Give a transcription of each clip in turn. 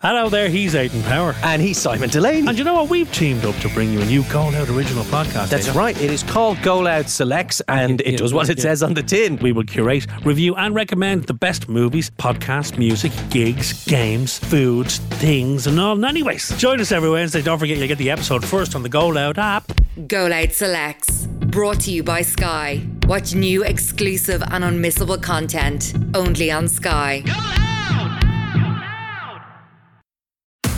Hello oh, there, he's Aidan Power. And he's Simon Delaney. And you know what? We've teamed up to bring you a new Go Loud original podcast. That's Aidan. right. It is called Go Loud Selects, and it does what it says on the tin. We will curate, review, and recommend the best movies, podcasts, music, gigs, games, foods, things, and all. And anyways, join us every Wednesday. Don't forget you'll get the episode first on the Go Loud app. Go Loud Selects, brought to you by Sky. Watch new, exclusive, and unmissable content only on Sky.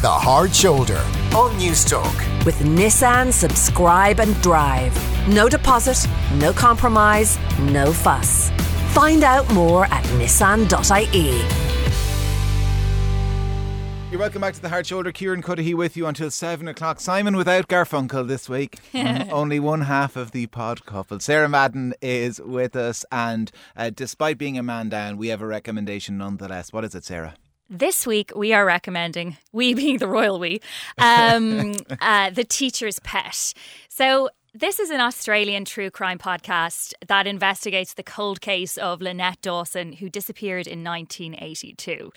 The Hard Shoulder on Newstalk. With Nissan Subscribe and Drive. No deposit, no compromise, no fuss. Find out more at nissan.ie. You're welcome back to the Hard Shoulder. Kieran Cuddihy with you until 7 o'clock. Simon without Garfunkel this week. Only one half of the pod couple. Sarah Madden is with us, and uh, despite being a man down, we have a recommendation nonetheless. What is it, Sarah? This week, we are recommending, we being the royal we, um, uh, The Teacher's Pet. So, this is an Australian true crime podcast that investigates the cold case of Lynette Dawson, who disappeared in 1982.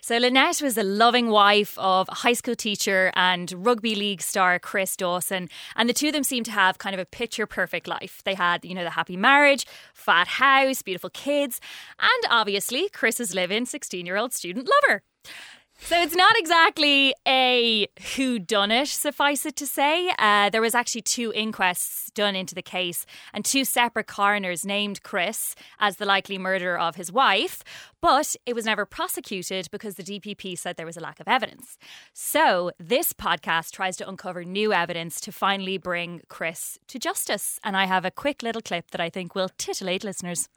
So, Lynette was a loving wife of high school teacher and rugby league star Chris Dawson. And the two of them seemed to have kind of a picture perfect life. They had, you know, the happy marriage, fat house, beautiful kids, and obviously Chris's live in 16 year old student lover. So it's not exactly a who done it, suffice it to say. Uh, there was actually two inquests done into the case, and two separate coroners named Chris as the likely murderer of his wife, but it was never prosecuted because the DPP said there was a lack of evidence. So this podcast tries to uncover new evidence to finally bring Chris to justice, and I have a quick little clip that I think will titillate listeners.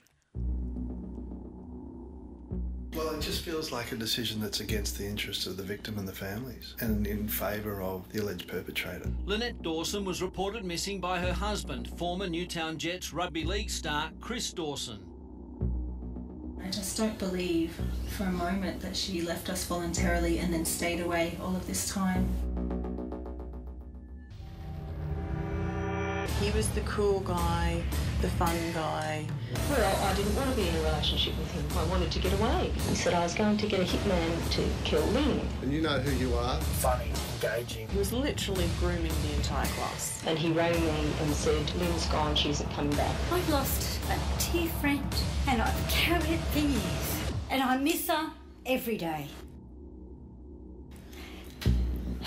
Well, it just feels like a decision that's against the interests of the victim and the families and in favour of the alleged perpetrator. Lynette Dawson was reported missing by her husband, former Newtown Jets rugby league star Chris Dawson. I just don't believe for a moment that she left us voluntarily and then stayed away all of this time. He was the cool guy, the fun guy. Well, I didn't want to be in a relationship with him. I wanted to get away. He said I was going to get a hitman to kill Lynn. And you know who you are? Funny, engaging. He was literally grooming the entire class. And he rang me and said, Lynn's gone, she isn't coming back. I've lost a dear friend and I've carried it for years. And I miss her every day.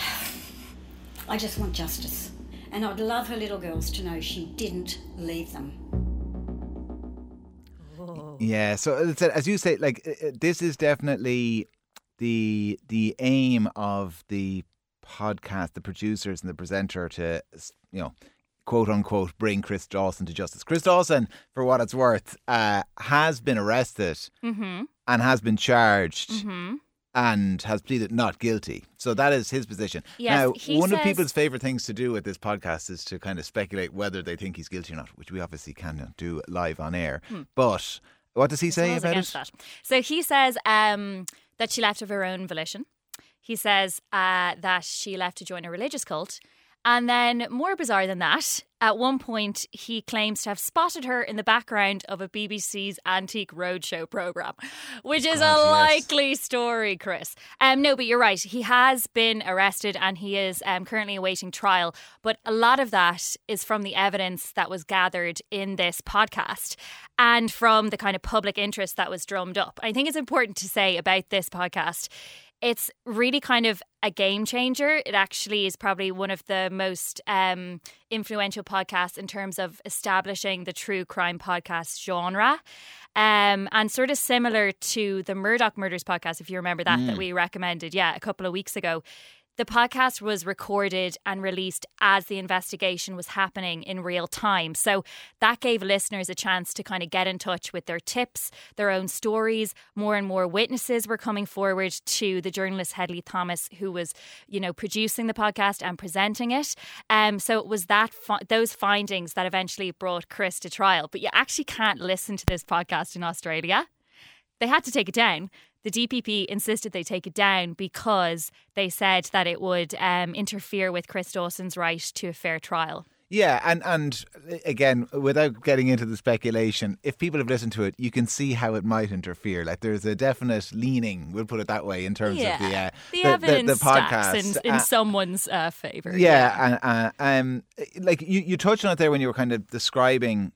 I just want justice. And I'd love her little girls to know she didn't leave them. Yeah, so as you say, like uh, uh, this is definitely the the aim of the podcast, the producers and the presenter to you know quote unquote bring Chris Dawson to justice. Chris Dawson, for what it's worth, uh, has been arrested Mm-hmm. and has been charged Mm-hmm. and has pleaded not guilty. So that is his position. Yes, now, one of people's favorite things to do with this podcast is to kind of speculate whether they think he's guilty or not, which we obviously cannot do live on air. Hmm. But what does he say about it? that. So he says um, that she left of her own volition. He says uh, that she left to join a religious cult. And then, more bizarre than that, at one point he claims to have spotted her in the background of a BBC's Antique Roadshow program, which is God, a yes. likely story, Chris. Um, no, but you're right. He has been arrested and he is um, currently awaiting trial. But a lot of that is from the evidence that was gathered in this podcast and from the kind of public interest that was drummed up. I think it's important to say about this podcast it's really kind of a game changer. It actually is probably one of the most um, influential podcasts in terms of establishing the true crime podcast genre. Um, and sort of similar to the Murdaugh Murders podcast, if you remember that, that Mm. we recommended, yeah, a couple of weeks ago. The podcast was recorded and released as the investigation was happening in real time. So that gave listeners a chance to kind of get in touch with their tips, their own stories. More and more witnesses were coming forward to the journalist Hedley Thomas, who was, you know, producing the podcast and presenting it. Um, so it was that fi- those findings that eventually brought Chris to trial. But you actually can't listen to this podcast in Australia. They had to take it down. The DPP insisted they take it down because they said that it would um, interfere with Chris Dawson's right to a fair trial. Yeah, and and uh, again, without getting into the speculation, if people have listened to it, you can see how it might interfere. Like there's a definite leaning, we'll put it that way, in terms yeah. of the uh, the, evidence the podcast in, in Uh, someone's uh, favor. yeah, and uh, um, like you, you touched on it there when you were kind of describing,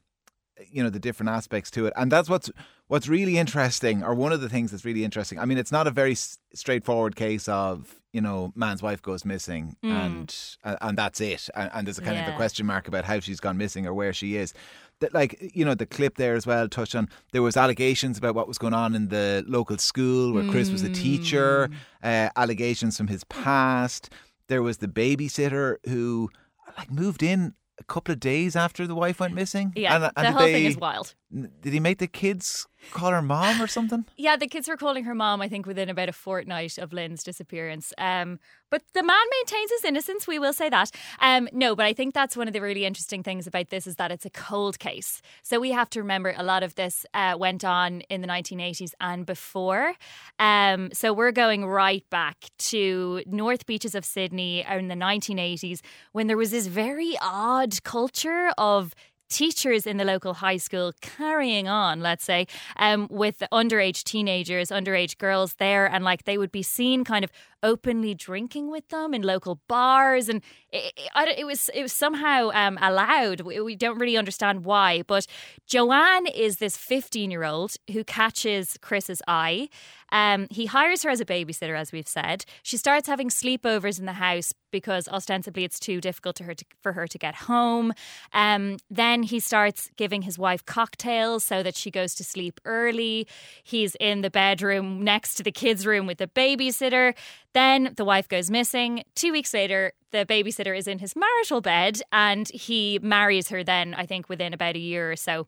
you know, the different aspects to it, and that's what's what's really interesting, or one of the things that's really interesting. I mean, it's not a very s- straightforward case of you know, man's wife goes missing, Mm. and and and that's it, and, and there's a kind of a question mark about how she's gone missing or where she is. That like you know the clip there as well touched on there was allegations about what was going on in the local school where Chris was a teacher, uh, allegations from his past. There was the babysitter who like moved in a couple of days after the wife went missing. Yeah, And- the and did whole thing is wild. Did he make the kids call her mom or something? Yeah, the kids were calling her mom, I think, within about a fortnight of Lynn's disappearance. Um, but the man maintains his innocence, we will say that. Um, no, but I think that's one of the really interesting things about this is that it's a cold case. So we have to remember a lot of this uh, went on in the 1980s and before. Um, so we're going right back to North Beaches of Sydney in the 1980s when there was this very odd culture of teachers in the local high school carrying on, let's say, um, with underage teenagers, underage girls there, and like they would be seen kind of openly drinking with them in local bars, and it, it, it was it was somehow um, allowed. We, we don't really understand why, but Joanne is this fifteen year old who catches Chris's eye. Um, he hires her as a babysitter, as we've said. She starts having sleepovers in the house because ostensibly it's too difficult to her to, for her to get home. Um, then he starts giving his wife cocktails so that she goes to sleep early. He's in the bedroom next to the kids' room with the babysitter. Then the wife goes missing. Two weeks later, the babysitter is in his marital bed and he marries her then, I think, within about a year or so.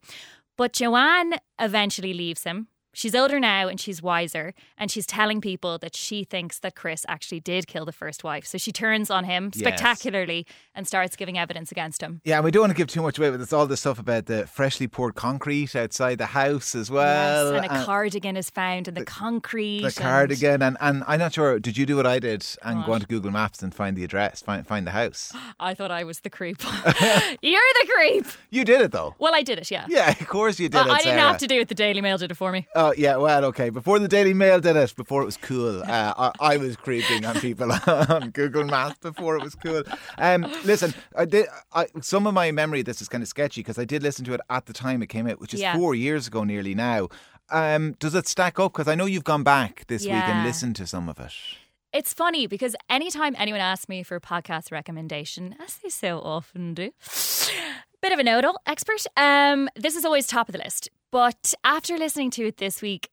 But Joanne eventually leaves him. She's older now and she's wiser, and she's telling people that she thinks that Chris actually did kill the first wife. So she turns on him Yes. spectacularly and starts giving evidence against him. Yeah, and we don't want to give too much away, but there's all this stuff about the freshly poured concrete outside the house as well. yes, and a cardigan is found in the, concrete. the and- cardigan, and, and I'm not sure. Did you do what I did and go onto Google Maps and find the address, find find the house? I thought I was the creep. You're the creep. You did it though. Well, I did it, yeah. Yeah, of course you did Well, it. I didn't Sarah. have to do it. The Daily Mail did it for me. Oh yeah, well okay. Before the Daily Mail did it, before it was cool, uh, I, I was creeping on people on Google Maps before it was cool. Um, listen, I did. I, some of my memory of this is kind of sketchy because I did listen to it at the time it came out, which is Yeah. four years ago nearly now. Um, does it stack up? Because I know you've gone back this week and listened to some of it. It's funny because anytime anyone asks me for a podcast recommendation, as they so often do, bit of a know expert, um, this is always top of the list. But after listening to it this week,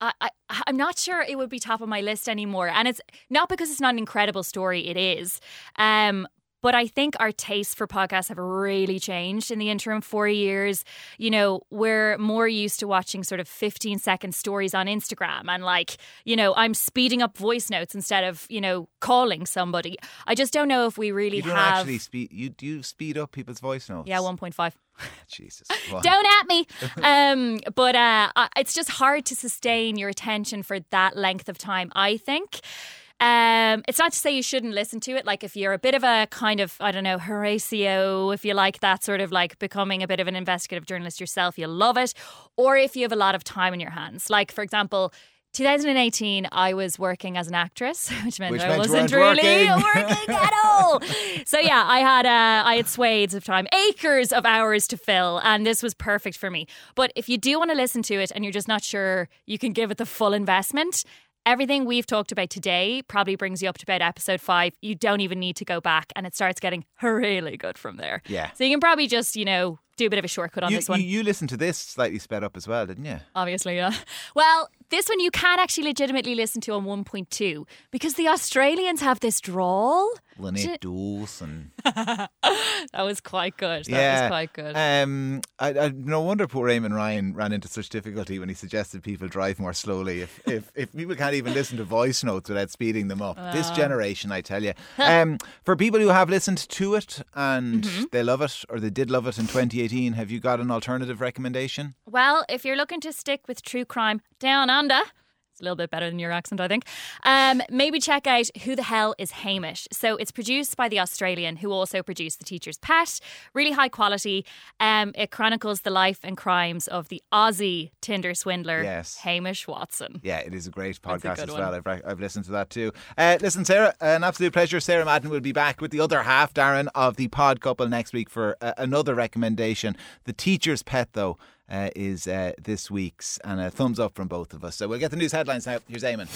I, I, I'm not sure it would be top of my list anymore. And it's not because it's not an incredible story, it is. Um, but I think our tastes for podcasts have really changed in the interim four years. You know, we're more used to watching sort of 15 second stories on Instagram and like, you know, I'm speeding up voice notes instead of, you know, calling somebody. I just don't know if we really You don't have. actually speed. You do you speed up people's voice notes. yeah, 1.5. Jesus. Don't at me. Um, but uh, it's just hard to sustain your attention for that length of time, I think. Um, it's not to say you shouldn't listen to it. Like if you're a bit of a kind of, I don't know, Horatio, if you like that sort of like becoming a bit of an investigative journalist yourself, you'll love it. Or if you have a lot of time in your hands. Like, for example, 2018, I was working as an actress, which meant Which I meant wasn't really working. working at all. So yeah, I had uh, I had swathes of time, acres of hours to fill, and this was perfect for me. But if you do want to listen to it and you're just not sure you can give it the full investment. Everything we've talked about today probably brings you up to about episode five. You don't even need to go back, and it starts getting really good from there. Yeah. So you can probably just, you know, do a bit of a shortcut on You, this one. you, you listened to this slightly sped up as well, didn't you? Obviously, yeah. Well, this one you can actually legitimately listen to on 1.2 because the Australians have this drawl. Lynette Dawson. that was quite good. That yeah, was quite good. Um, I, I, no wonder poor Eamon Ryan ran into such difficulty when he suggested people drive more slowly. If if, if people can't even listen to voice notes without speeding them up, this Ah. generation, I tell you. Um, for people who have listened to it and Mm-hmm. they love it or they did love it in 2018, have you got an alternative recommendation? well, if you're looking to stick with true crime down under, It's a little bit better than your accent, I think. Um, maybe check out Who the Hell is Hamish. So it's produced by the Australian who also produced The Teacher's Pet. Really high quality. Um, it chronicles the life and crimes of the Aussie Tinder swindler, Yes. Hamish Watson. Yeah, it is a great That's a podcast as well. I've, I've listened to that too. Uh, listen, Sarah, an absolute pleasure. Sarah Madden will be back with the other half, Darren, of the pod couple next week for uh, another recommendation. The Teacher's Pet, though, uh, is uh, this week's, and a thumbs up from both of us. So we'll get the news headlines now. Here's Eamon.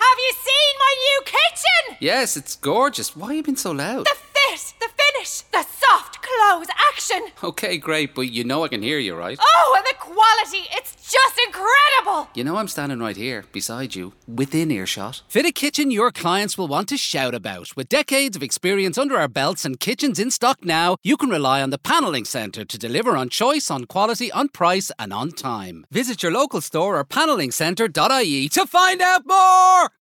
Have you seen my new kitchen? Yes, it's gorgeous. Why have you been so loud? The fit, the finish, the soft close action. Okay, great, but you know I can hear you, right? Oh, and the quality, it's just incredible. You know I'm standing right here, beside you, within earshot. Fit a kitchen your clients will want to shout about. With decades of experience under our belts and kitchens in stock now, you can rely on the Panelling Centre to deliver on choice, on quality, on price, and on time. Visit your local store or panellingcentre.ie to find out more!